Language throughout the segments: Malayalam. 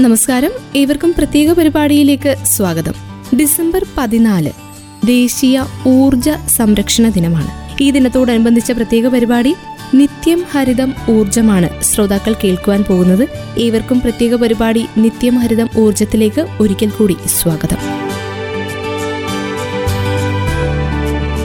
നമസ്കാരം. ഏവർക്കും പ്രത്യേക പരിപാടിയിലേക്ക് സ്വാഗതം. ഡിസംബർ പതിനാല് ദേശീയ ഊർജ സംരക്ഷണ ദിനമാണ്. ഈ ദിനത്തോടനുബന്ധിച്ച പ്രത്യേക പരിപാടി നിത്യം ഹരിതം ഊർജമാണ് ശ്രോതാക്കൾ കേൾക്കുവാൻ പോകുന്നത്. ഏവർക്കും പ്രത്യേക പരിപാടി നിത്യം ഹരിതം ഊർജത്തിലേക്ക് ഒരിക്കൽ കൂടി സ്വാഗതം.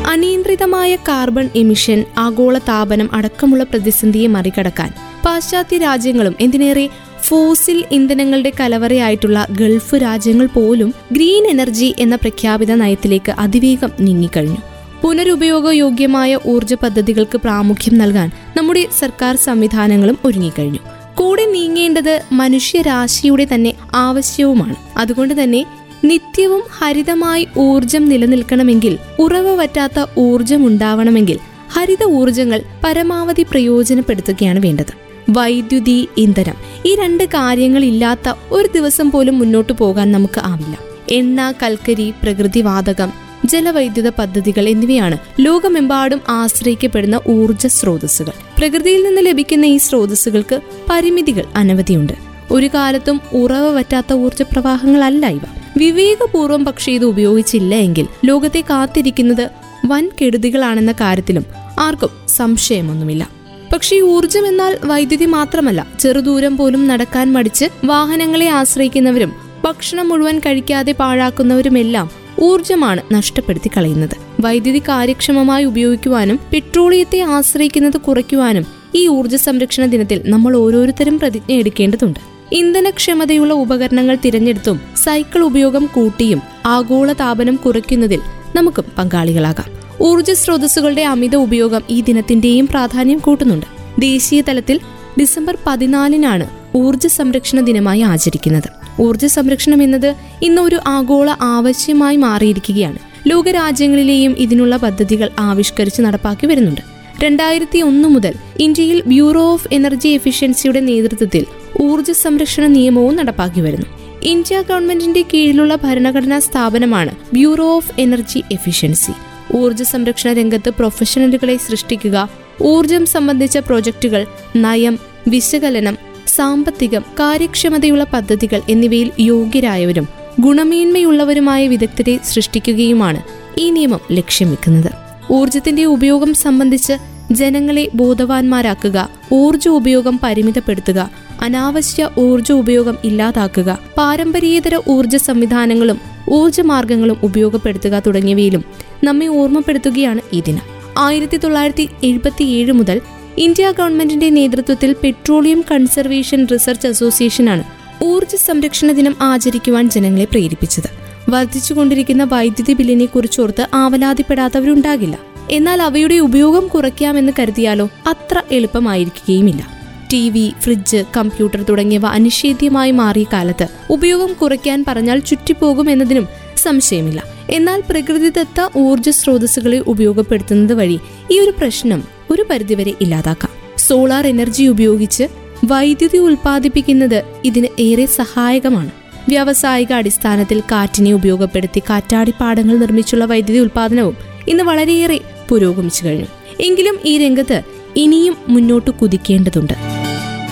അനിയന്ത്രിതമായ കാർബൺ എമിഷൻ ആഗോള താപനം അടക്കമുള്ള പ്രതിസന്ധിയെ മറികടക്കാൻ പാശ്ചാത്യ രാജ്യങ്ങളും എന്തിനേറെ ഫോസിൽ ഇന്ധനങ്ങളുടെ കലവറയായിട്ടുള്ള ഗൾഫ് രാജ്യങ്ങൾ പോലും ഗ്രീൻ എനർജി എന്ന പ്രഖ്യാപിത നയത്തിലേക്ക് അതിവേഗം നീങ്ങിക്കഴിഞ്ഞു. പുനരുപയോഗയോഗ്യമായ ഊർജ പദ്ധതികൾക്ക് പ്രാമുഖ്യം നൽകാൻ നമ്മുടെ സർക്കാർ സംവിധാനങ്ങളും ഒരുങ്ങിക്കഴിഞ്ഞു. കൂടെ നീങ്ങേണ്ടത് മനുഷ്യരാശിയുടെ തന്നെ ആവശ്യവുമാണ്. അതുകൊണ്ട് തന്നെ നിത്യവും ഹരിതമായി ഊർജം നിലനിൽക്കണമെങ്കിൽ ഉറവ പറ്റാത്ത ഊർജം ഉണ്ടാവണമെങ്കിൽ ഹരിത ഊർജങ്ങൾ പരമാവധി പ്രയോജനപ്പെടുത്തുകയാണ് വേണ്ടത്. വൈദ്യുതി ഇന്ധനം ഈ രണ്ട് കാര്യങ്ങളില്ലാത്ത ഒരു ദിവസം പോലും മുന്നോട്ട് പോകാൻ നമുക്ക് ആവില്ല. എണ്ണ കൽക്കരി പ്രകൃതിവാതകം ജലവൈദ്യുത പദ്ധതികൾ എന്നിവയാണ് ലോകമെമ്പാടും ആശ്രയിക്കപ്പെടുന്ന ഊർജ സ്രോതസ്സുകൾ. പ്രകൃതിയിൽ നിന്ന് ലഭിക്കുന്ന ഈ സ്രോതസ്സുകൾക്ക് പരിമിതികൾ അനവധിയുണ്ട്. ഒരു കാലത്തും ഉറവ പറ്റാത്ത ഊർജ പ്രവാഹങ്ങളല്ല ഇവ. വിവേകപൂർവം പക്ഷേ ഇത് ഉപയോഗിച്ചില്ല എങ്കിൽ ലോകത്തെ കാത്തിരിക്കുന്നത് വൻ കെടുതികളാണെന്ന കാര്യത്തിലും ആർക്കും സംശയമൊന്നുമില്ല. പക്ഷേ ഊർജം എന്നാൽ വൈദ്യുതി മാത്രമല്ല. ചെറുദൂരം പോലും നടക്കാൻ മടിച്ച് വാഹനങ്ങളെ ആശ്രയിക്കുന്നവരും ഭക്ഷണം മുഴുവൻ കഴിക്കാതെ പാഴാക്കുന്നവരുമെല്ലാം ഊർജമാണ് നഷ്ടപ്പെടുത്തി കളയുന്നത്. വൈദ്യുതി കാര്യക്ഷമമായി ഉപയോഗിക്കുവാനും പെട്രോളിയത്തെ ആശ്രയിക്കുന്നത് കുറയ്ക്കുവാനും ഈ ഊർജ സംരക്ഷണ ദിനത്തിൽ നമ്മൾ ഓരോരുത്തരും പ്രതിജ്ഞ എടുക്കേണ്ടതുണ്ട്. ഇന്ധനക്ഷമതയുള്ള ഉപകരണങ്ങൾ തിരഞ്ഞെടുത്തും സൈക്കിൾ ഉപയോഗം കൂട്ടിയും ആഗോള താപനം കുറയ്ക്കുന്നതിൽ നമുക്കും പങ്കാളികളാകാം. ഊർജ സ്രോതസ്സുകളുടെ അമിത ഉപയോഗം ഈ ദിനത്തിന്റെയും പ്രാധാന്യം കൂട്ടുന്നുണ്ട്. ദേശീയ തലത്തിൽ ഡിസംബർ പതിനാലിനാണ് ഊർജ സംരക്ഷണ ദിനമായി ആചരിക്കുന്നത്. ഊർജ സംരക്ഷണം എന്നത് ഇന്ന് ഒരു ആഗോള ആവശ്യമായി മാറിയിരിക്കുകയാണ്. ലോകരാജ്യങ്ങളിലെയും ഇതിനുള്ള പദ്ധതികൾ ആവിഷ്കരിച്ച് നടപ്പാക്കി വരുന്നുണ്ട്. രണ്ടായിരത്തി ഒന്ന് മുതൽ ഇന്ത്യയിൽ ബ്യൂറോ ഓഫ് എനർജി എഫിഷ്യൻസിയുടെ നേതൃത്വത്തിൽ ഊർജ സംരക്ഷണ നിയമവും നടപ്പാക്കി വരുന്നു. ഇന്ത്യ ഗവൺമെന്റിന്റെ കീഴിലുള്ള ഭരണഘടനാ സ്ഥാപനമാണ് ബ്യൂറോ ഓഫ് എനർജി എഫിഷ്യൻസി. ഊർജ സംരക്ഷണ രംഗത്ത് പ്രൊഫഷണലുകളെ സൃഷ്ടിക്കുക. ഊർജം സംബന്ധിച്ച പ്രോജക്റ്റുകൾ നയം വിശകലനം സാമ്പത്തികം കാര്യക്ഷമതയുള്ള പദ്ധതികൾ എന്നിവയിൽ യോഗ്യരായവരും ഗുണമേന്മയുള്ളവരുമായ വിദഗ്ധരെ സൃഷ്ടിക്കുകയുമാണ് ഈ നിയമം ലക്ഷ്യമിക്കുന്നത് ഊർജത്തിന്റെ ഉപയോഗം സംബന്ധിച്ച് ജനങ്ങളെ ബോധവാന്മാരാക്കുക ഊർജ ഉപയോഗം പരിമിതപ്പെടുത്തുക അനാവശ്യ ഊർജ ഉപയോഗം ഇല്ലാതാക്കുക പാരമ്പര്യേതര ഊർജ സംവിധാനങ്ങളും ഊർജമാർഗങ്ങളും ഉപയോഗപ്പെടുത്തുക തുടങ്ങിയവയിലും നമ്മെ ഓർമ്മപ്പെടുത്തുകയാണ് ഈ ദിനം. ആയിരത്തി തൊള്ളായിരത്തി എഴുപത്തിയേഴ് മുതൽ ഇന്ത്യ ഗവൺമെന്റിന്റെ നേതൃത്വത്തിൽ പെട്രോളിയം കൺസർവേഷൻ റിസർച്ച് അസോസിയേഷനാണ് ഊർജ സംരക്ഷണ ദിനം ആചരിക്കുവാൻ ജനങ്ങളെ പ്രേരിപ്പിച്ചത്. വർദ്ധിച്ചുകൊണ്ടിരിക്കുന്ന വൈദ്യുതി ബില്ലിനെ കുറിച്ചോർത്ത് ആവലാതിപ്പെടാത്തവരുണ്ടാകില്ല. എന്നാൽ അവയുടെ ഉപയോഗം കുറയ്ക്കാമെന്ന് കരുതിയാലോ അത്ര എളുപ്പമായിരിക്കുകയുമില്ല. ടി വി ഫ്രിഡ്ജ് കമ്പ്യൂട്ടർ തുടങ്ങിയവ അനിഷേധ്യമായി മാറിയ കാലത്ത്. ഉപയോഗം കുറയ്ക്കാൻ പറഞ്ഞാൽ ചുറ്റിപ്പോകും എന്നതിനും സംശയമില്ല. എന്നാൽ പ്രകൃതിദത്ത ഊർജ സ്രോതസ്സുകളെ ഉപയോഗപ്പെടുത്തുന്നത് വഴി ഈ ഒരു പ്രശ്നം ഒരു പരിധിവരെ ഇല്ലാതാക്കാം. സോളാർ എനർജി ഉപയോഗിച്ച് വൈദ്യുതി ഉൽപ്പാദിപ്പിക്കുന്നത് ഇതിന് ഏറെ സഹായകമാണ്. വ്യാവസായിക അടിസ്ഥാനത്തിൽ കാറ്റിനെ ഉപയോഗപ്പെടുത്തി കാറ്റാടിപ്പാടങ്ങൾ നിർമ്മിച്ചുള്ള വൈദ്യുതി ഉൽപാദനവും ഇന്ന് വളരെയേറെ പുരോഗമിച്ചു കഴിഞ്ഞു. എങ്കിലും ഈ രംഗത്ത് ഇനിയും മുന്നോട്ട് കുതിക്കേണ്ടതുണ്ട്.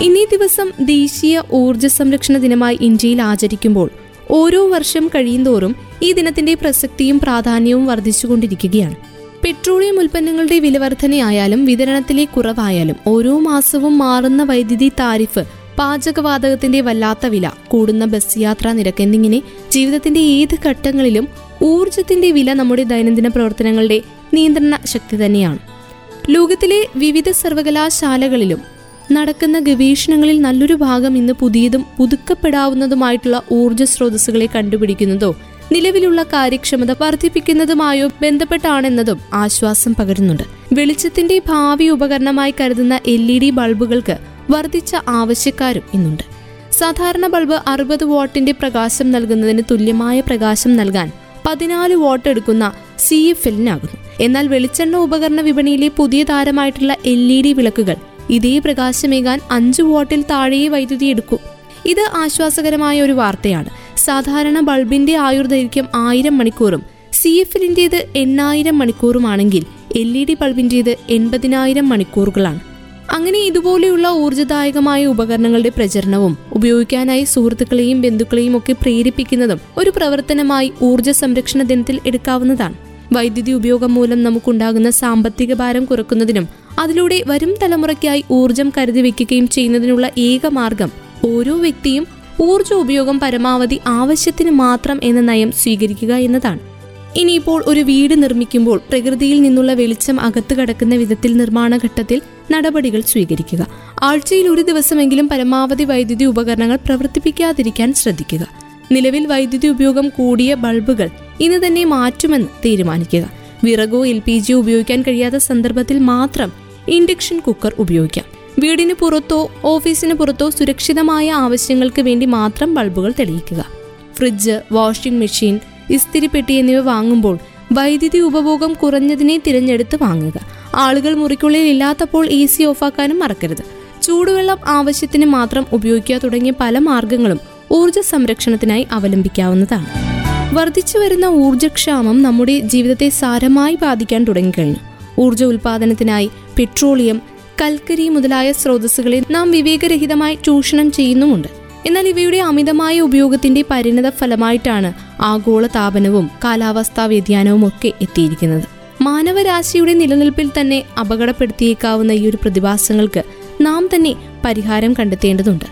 ഇന്നീ ദിവസം ദേശീയ ഊർജ സംരക്ഷണ ദിനമായി ഇന്ത്യയിൽ ആചരിക്കുമ്പോൾ ഓരോ വർഷം കഴിയുന്തോറും ഈ ദിനത്തിന്റെ പ്രസക്തിയും പ്രാധാന്യവും വർദ്ധിച്ചുകൊണ്ടിരിക്കുകയാണ്. പെട്രോളിയം ഉൽപ്പന്നങ്ങളുടെ വിലവർധനയായാലും വിതരണത്തിലെ കുറവായാലും ഓരോ മാസവും മാറുന്ന വൈദ്യുതി താരിഫ് പാചകവാതകത്തിന്റെ വല്ലാത്ത വില കൂടുന്ന ബസ് യാത്രാ നിരക്ക് എന്നിങ്ങനെ ജീവിതത്തിന്റെ ഏത് ഘട്ടങ്ങളിലും ഊർജത്തിന്റെ വില നമ്മുടെ ദൈനംദിന പ്രവർത്തനങ്ങളുടെ നിയന്ത്രണ ശക്തി തന്നെയാണ്. ലോകത്തിലെ വിവിധ സർവകലാശാലകളിലും നടക്കുന്ന ഗവേഷണങ്ങളിൽ നല്ലൊരു ഭാഗം ഇന്ന് പുതിയതും പുതുക്കപ്പെടാവുന്നതുമായിട്ടുള്ള ഊർജ സ്രോതസ്സുകളെ കണ്ടുപിടിക്കുന്നതോ നിലവിലുള്ള കാര്യക്ഷമത വർദ്ധിപ്പിക്കുന്നതുമായോ ബന്ധപ്പെട്ടാണെന്നതും ആശ്വാസം പകരുന്നുണ്ട്. വെളിച്ചത്തിന്റെ ഭാവി ഉപകരണമായി കരുതുന്ന എൽ ഇ ഡി ബൾബുകൾക്ക് വർദ്ധിച്ച ആവശ്യക്കാരും ഇന്നുണ്ട്. സാധാരണ ബൾബ് അറുപത് വാട്ടിന്റെ പ്രകാശം നൽകുന്നതിന് തുല്യമായ പ്രകാശം നൽകാൻ പതിനാല് വാട്ട് എടുക്കുന്ന സി എഫ് എല്ലിനാകുന്നു. എന്നാൽ വെളിച്ചെണ്ണ ഉപകരണ വിപണിയിലെ പുതിയ താരമായിട്ടുള്ള എൽ ഇ ഡി വിളക്കുകൾ ഇതേ പ്രകാശമേകാൻ അഞ്ചു വോട്ടിൽ താഴെയേ വൈദ്യുതി എടുക്കൂ. ഇത് ആശ്വാസകരമായ ഒരു വാർത്തയാണ്. സാധാരണ ബൾബിന്റെ ആയുർദൈർഘ്യം ആയിരം മണിക്കൂറും സി എഫിലിന്റേത് എണ്ണായിരം മണിക്കൂറുമാണെങ്കിൽ എൽ ഇ ഡി ബൾബിന്റേത് എൺപതിനായിരം മണിക്കൂറുകളാണ്. അങ്ങനെ ഇതുപോലെയുള്ള ഊർജദായകമായ ഉപകരണങ്ങളുടെ പ്രചരണവും ഉപയോഗിക്കാനായി സുഹൃത്തുക്കളെയും ബന്ധുക്കളെയും ഒക്കെ പ്രേരിപ്പിക്കുന്നതും ഒരു പ്രവർത്തനമായി ഊർജ സംരക്ഷണ ദിനത്തിൽ എടുക്കാവുന്നതാണ്. വൈദ്യുതി ഉപയോഗം മൂലം നമുക്കുണ്ടാകുന്ന സാമ്പത്തിക ഭാരം കുറക്കുന്നതിനും അതിലൂടെ വരും തലമുറയ്ക്കായി ഊർജം കരുതി വെക്കുകയും ചെയ്യുന്നതിനുള്ള ഏക മാർഗം ഓരോ വ്യക്തിയും ഊർജ ഉപയോഗം പരമാവധി ആവശ്യത്തിന് മാത്രം എന്ന നയം സ്വീകരിക്കുക എന്നതാണ്. ഇനിയിപ്പോൾ ഒരു വീട് നിർമ്മിക്കുമ്പോൾ പ്രകൃതിയിൽ നിന്നുള്ള വെളിച്ചം അകത്തു കടക്കുന്ന വിധത്തിൽ നിർമ്മാണ ഘട്ടത്തിൽ നടപടികൾ സ്വീകരിക്കുക. ആഴ്ചയിൽ ഒരു ദിവസമെങ്കിലും പരമാവധി വൈദ്യുതി ഉപകരണങ്ങൾ പ്രവർത്തിപ്പിക്കാതിരിക്കാൻ ശ്രദ്ധിക്കുക. നിലവിൽ വൈദ്യുതി ഉപയോഗം കൂടിയ ബൾബുകൾ ഇന്ന് തന്നെ മാറ്റുമെന്ന് തീരുമാനിക്കുക. വിറകോ എൽ ഉപയോഗിക്കാൻ കഴിയാത്ത സന്ദർഭത്തിൽ മാത്രം ഇൻഡക്ഷൻ കുക്കർ ഉപയോഗിക്കാം. വീടിന് പുറത്തോ ഓഫീസിന് പുറത്തോ സുരക്ഷിതമായ ആവശ്യങ്ങൾക്ക് വേണ്ടി മാത്രം ബൾബുകൾ തെളിയിക്കുക. ഫ്രിഡ്ജ് വാഷിംഗ് മെഷീൻ ഇസ്തിരിപ്പെട്ടി എന്നിവ വാങ്ങുമ്പോൾ വൈദ്യുതി ഉപഭോഗം കുറഞ്ഞതിനെ തിരഞ്ഞെടുത്ത് വാങ്ങുക. ആളുകൾ മുറിക്കുള്ളിൽ ഇല്ലാത്തപ്പോൾ എ സി ഓഫാക്കാനും മറക്കരുത്. ചൂടുവെള്ളം ആവശ്യത്തിന് മാത്രം ഉപയോഗിക്കുക തുടങ്ങിയ പല മാർഗങ്ങളും ഊർജ സംരക്ഷണത്തിനായി അവലംബിക്കാവുന്നതാണ്. വർദ്ധിച്ചു വരുന്ന ഊർജക്ഷാമം നമ്മുടെ ജീവിതത്തെ സാരമായി ബാധിക്കാൻ തുടങ്ങിക്കഴിഞ്ഞു. ഊർജ ഉൽപാദനത്തിനായി പെട്രോളിയം കൽക്കരി മുതലായ സ്രോതസ്സുകളെ നാം വിവേകരഹിതമായി ചൂഷണം ചെയ്യുന്നുമുണ്ട്. എന്നാൽ ഇവയുടെ അമിതമായ ഉപയോഗത്തിന്റെ പരിണത ഫലമായിട്ടാണ് ആഗോള താപനവും കാലാവസ്ഥാ വ്യതിയാനവും ഒക്കെ എത്തിയിരിക്കുന്നത്. മാനവരാശിയുടെ നിലനിൽപ്പിൽ തന്നെ അപകടപ്പെടുത്തിയേക്കാവുന്ന ഈ ഒരു പ്രതിഭാസങ്ങൾക്ക് നാം തന്നെ പരിഹാരം കണ്ടെത്തേണ്ടതുണ്ട്.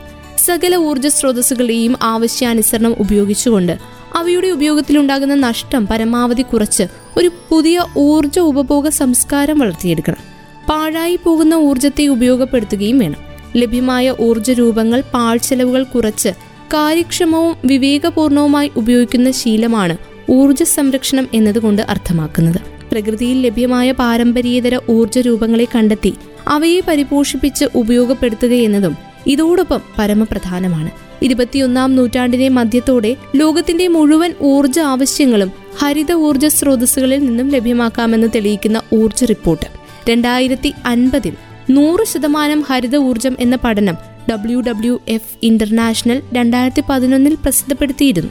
സകല ഊർജ സ്രോതസ്സുകളെയും ആവശ്യാനുസരണം ഉപയോഗിച്ചുകൊണ്ട് അവയുടെ ഉപയോഗത്തിലുണ്ടാകുന്ന നഷ്ടം പരമാവധി കുറച്ച് ഒരു പുതിയ ഊർജ ഉപഭോഗ സംസ്കാരം വളർത്തിയെടുക്കണം. പാഴായി പോകുന്ന ഊർജത്തെ ഉപയോഗപ്പെടുത്തുകയും വേണം. ലഭ്യമായ ഊർജ രൂപങ്ങൾ പാഴ്ചെലവുകൾ കുറച്ച് കാര്യക്ഷമവും വിവേകപൂർണവുമായി ഉപയോഗിക്കുന്ന ശീലമാണ് ഊർജ സംരക്ഷണം എന്നതുകൊണ്ട് അർത്ഥമാക്കുന്നത്. പ്രകൃതിയിൽ ലഭ്യമായ പാരമ്പര്യേതര ഊർജ രൂപങ്ങളെ കണ്ടെത്തി അവയെ പരിപോഷിപ്പിച്ച് ഉപയോഗപ്പെടുത്തുക എന്നതും ഇതോടൊപ്പം പരമപ്രധാനമാണ്. ഇരുപത്തിയൊന്നാം നൂറ്റാണ്ടിന്റെ മധ്യത്തോടെ ലോകത്തിന്റെ മുഴുവൻ ഊർജ ആവശ്യങ്ങളും ഹരിത ഊർജ സ്രോതസ്സുകളിൽ നിന്നും ലഭ്യമാക്കാമെന്ന് തെളിയിക്കുന്ന ഊർജ റിപ്പോർട്ട്. രണ്ടായിരത്തി അൻപതിൽ നൂറ് ശതമാനം ഹരിത ഊർജം എന്ന പഠനം ഡബ്ല്യു ഡബ്ല്യു എഫ് ഇന്റർനാഷണൽ രണ്ടായിരത്തി പതിനൊന്നിൽ പ്രസിദ്ധപ്പെടുത്തിയിരുന്നു.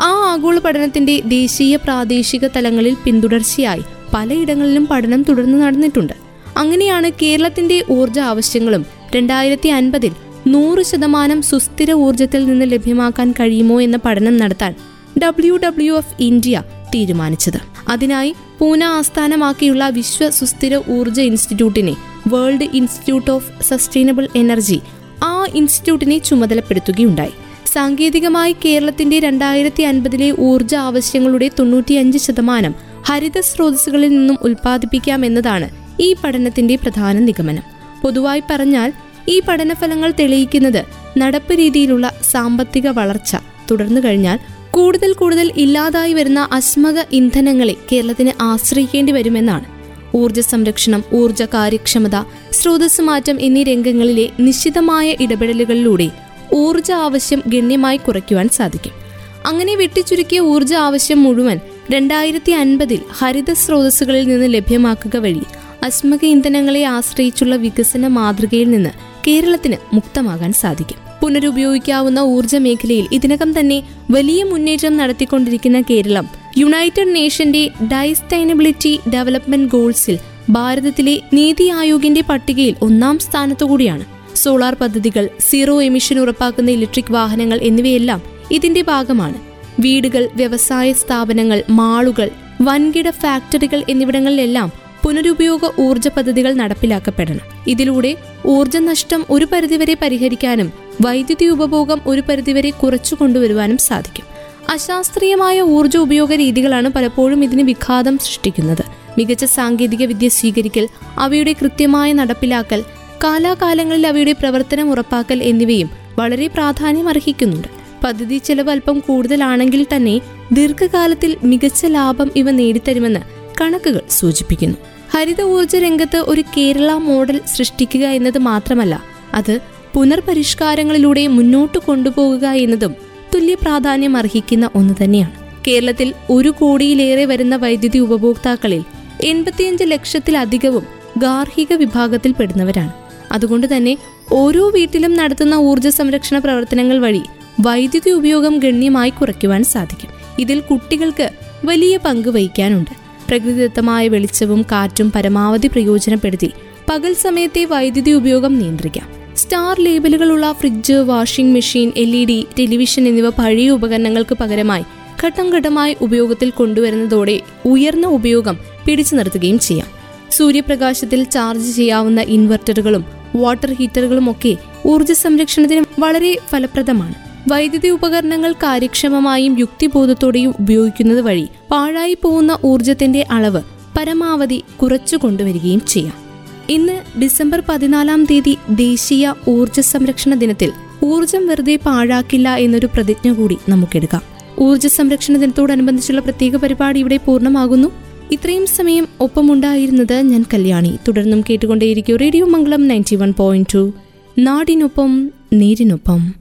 ആ ആഗോള പഠനത്തിന്റെ ദേശീയ പ്രാദേശിക തലങ്ങളിൽ പിന്തുടർച്ചയായി പലയിടങ്ങളിലും പഠനം തുടർന്ന് നടന്നിട്ടുണ്ട്. അങ്ങനെയാണ് കേരളത്തിന്റെ ഊർജ ആവശ്യങ്ങളും രണ്ടായിരത്തി അൻപതിൽ നൂറ് ശതമാനം സുസ്ഥിര ഊർജത്തിൽ നിന്ന് ലഭ്യമാക്കാൻ കഴിയുമോ എന്ന പഠനം നടത്താൻ ഡബ്ല്യു ഡബ്ല്യു എഫ് ഇന്ത്യ തീരുമാനിച്ചത്. അതിനായി പൂന ആസ്ഥാനമാക്കിയുള്ള വിശ്വ സുസ്ഥിര ഊർജ ഇൻസ്റ്റിറ്റ്യൂട്ടിനെ World Institute of Sustainable Energy ആ ഇൻസ്റ്റിറ്റ്യൂട്ടിനെ ചുമതലപ്പെടുത്തുകയുണ്ടായി. സാങ്കേതികമായി കേരളത്തിന്റെ രണ്ടായിരത്തി അൻപതിലെ ഊർജ ആവശ്യങ്ങളുടെ തൊണ്ണൂറ്റിയഞ്ച് ശതമാനം ഹരിത സ്രോതസ്സുകളിൽ നിന്നും ഉൽപ്പാദിപ്പിക്കാം എന്നതാണ് ഈ പഠനത്തിന്റെ പ്രധാന നിഗമനം. പൊതുവായി പറഞ്ഞാൽ ഈ പഠനഫലങ്ങൾ തെളിയിക്കുന്നത് നടപ്പ് രീതിയിലുള്ള സാമ്പത്തിക വളർച്ച തുടർന്നു കഴിഞ്ഞാൽ കൂടുതൽ കൂടുതൽ ഇല്ലാതായി വരുന്ന അസ്മക ഇന്ധനങ്ങളെ കേരളത്തിന് ആശ്രയിക്കേണ്ടി വരുമെന്നാണ്. ഊർജ സംരക്ഷണം ഊർജ കാര്യക്ഷമത സ്രോതസ് മാറ്റം എന്നീ രംഗങ്ങളിലെ നിശ്ചിതമായ ഇടപെടലുകളിലൂടെ ഊർജ ആവശ്യം ഗണ്യമായി കുറയ്ക്കുവാൻ സാധിക്കും. അങ്ങനെ വെട്ടിച്ചുരുക്കിയ ഊർജ ആവശ്യം മുഴുവൻ രണ്ടായിരത്തി അൻപതിൽ ഹരിത സ്രോതസ്സുകളിൽ നിന്ന് ലഭ്യമാക്കുക വഴി അസ്മക ഇന്ധനങ്ങളെ ആശ്രയിച്ചുള്ള വികസന മാതൃകയിൽ നിന്ന് കേരളത്തിന് മുക്തമാകാൻ സാധിക്കും. പുനരുപയോഗിക്കാവുന്ന ഊർജ മേഖലയിൽ ഇതിനകം തന്നെ വലിയ മുന്നേറ്റം നടത്തിക്കൊണ്ടിരിക്കുന്ന കേരളം. യുണൈറ്റഡ് നേഷന്റെ ഡൈസ്റ്റൈനബിലിറ്റി ഡെവലപ്മെന്റ് ഗോൾസിൽ ഭാരതത്തിലെ നീതി ആയോഗിന്റെ പട്ടികയിൽ ഒന്നാം സ്ഥാനത്തു കൂടിയാണ്. സോളാർ പദ്ധതികൾ സീറോ എമിഷൻ ഉറപ്പാക്കുന്ന ഇലക്ട്രിക് വാഹനങ്ങൾ എന്നിവയെല്ലാം ഇതിന്റെ ഭാഗമാണ്. വീടുകൾ വ്യവസായ സ്ഥാപനങ്ങൾ മാളുകൾ വൻകിട ഫാക്ടറികൾ എന്നിവിടങ്ങളിലെല്ലാം പുനരുപയോഗ ഊർജ പദ്ധതികൾ നടപ്പിലാക്കപ്പെടണം. ഇതിലൂടെ ഊർജ നഷ്ടം ഒരു പരിധിവരെ പരിഹരിക്കാനും വൈദ്യുതി ഉപഭോഗം ഒരു പരിധിവരെ കുറച്ചു കൊണ്ടുവരുവാനും സാധിക്കും. അശാസ്ത്രീയമായ ഊർജ ഉപയോഗ രീതികളാണ് പലപ്പോഴും ഇതിന് വിഘാതം സൃഷ്ടിക്കുന്നത്. മികച്ച സാങ്കേതിക വിദ്യ സ്വീകരിക്കൽ അവയുടെ കൃത്യമായ നടപ്പിലാക്കൽ കാലാകാലങ്ങളിൽ അവയുടെ പ്രവർത്തനം ഉറപ്പാക്കൽ എന്നിവയും വളരെ പ്രാധാന്യം അർഹിക്കുന്നുണ്ട്. പദ്ധതി ചെലവ് അല്പം കൂടുതലാണെങ്കിൽ തന്നെ ദീർഘകാലത്തിൽ മികച്ച ലാഭം ഇവ നേടിത്തരുമെന്ന് കണക്കുകൾ സൂചിപ്പിക്കുന്നു. ഹരിത ഊർജ രംഗത്ത് ഒരു കേരള മോഡൽ സൃഷ്ടിക്കുക എന്നത് മാത്രമല്ല അത് പുനർപരിഷ്കാരങ്ങളിലൂടെ മുന്നോട്ട് കൊണ്ടുപോകുക എന്നതും തുല്യ പ്രാധാന്യം അർഹിക്കുന്ന ഒന്ന് തന്നെയാണ്. കേരളത്തിൽ ഒരു കോടിയിലേറെ വരുന്ന വൈദ്യുതി ഉപഭോക്താക്കളിൽ എൺപത്തിയഞ്ച് ലക്ഷത്തിലധികവും ഗാർഹിക വിഭാഗത്തിൽ പെടുന്നവരാണ്. അതുകൊണ്ട് തന്നെ ഓരോ വീട്ടിലും നടത്തുന്ന ഊർജ സംരക്ഷണ പ്രവർത്തനങ്ങൾ വഴി വൈദ്യുതി ഉപയോഗം ഗണ്യമായി കുറയ്ക്കുവാൻ സാധിക്കും. ഇതിൽ കുട്ടികൾക്ക് വലിയ പങ്ക് വഹിക്കാനുണ്ട്. പ്രകൃതിദത്തമായ വെളിച്ചവും കാറ്റും പരമാവധി പ്രയോജനപ്പെടുത്തി പകൽ സമയത്തെ വൈദ്യുതി ഉപയോഗം നിയന്ത്രിക്കാം. Star ലേബലുകളുള്ള fridge washing machine L E D television എന്നിവ പഴയ ഉപകരണങ്ങൾക്ക് പകരമായി ഘട്ടം ഘട്ടമായി ഉപയോഗത്തിൽ കൊണ്ടുവരുന്നതോടെ ഉയർന്ന ഉപയോഗം പിടിച്ചു നിർത്തുകയും ചെയ്യാം. സൂര്യപ്രകാശത്തിൽ ചാർജ് ചെയ്യാവുന്ന ഇൻവെർട്ടറുകളും വാട്ടർ ഹീറ്ററുകളും ഒക്കെ ഊർജ സംരക്ഷണത്തിന് വളരെ ഫലപ്രദമാണ്. വൈദ്യുതി ഉപകരണങ്ങൾ കാര്യക്ഷമമായും യുക്തിബോധത്തോടെയും ഉപയോഗിക്കുന്നത് വഴി പാഴായി പോകുന്ന ഊർജത്തിന്റെ അളവ് പരമാവധി കുറച്ചു കൊണ്ടുവരികയും ചെയ്യാം. ഇന്ന് ഡിസംബർ പതിനാലാം തീയതി ദേശീയ ഊർജ സംരക്ഷണ ദിനത്തിൽ ഊർജം വെറുതെ പാഴാക്കില്ല എന്നൊരു പ്രതിജ്ഞ കൂടി നമുക്കെടുക്കാം. ഊർജ സംരക്ഷണ ദിനത്തോടനുബന്ധിച്ചുള്ള പ്രത്യേക പരിപാടി ഇവിടെ പൂർണമാകുന്നു. ഇത്രയും സമയം ഒപ്പമുണ്ടായിരുന്നത് ഞാൻ കല്യാണി. തുടർന്നും കേട്ടുകൊണ്ടേയിരിക്കും radio Mangalam ninety one point two. നാടിനൊപ്പം നീരിനൊപ്പം.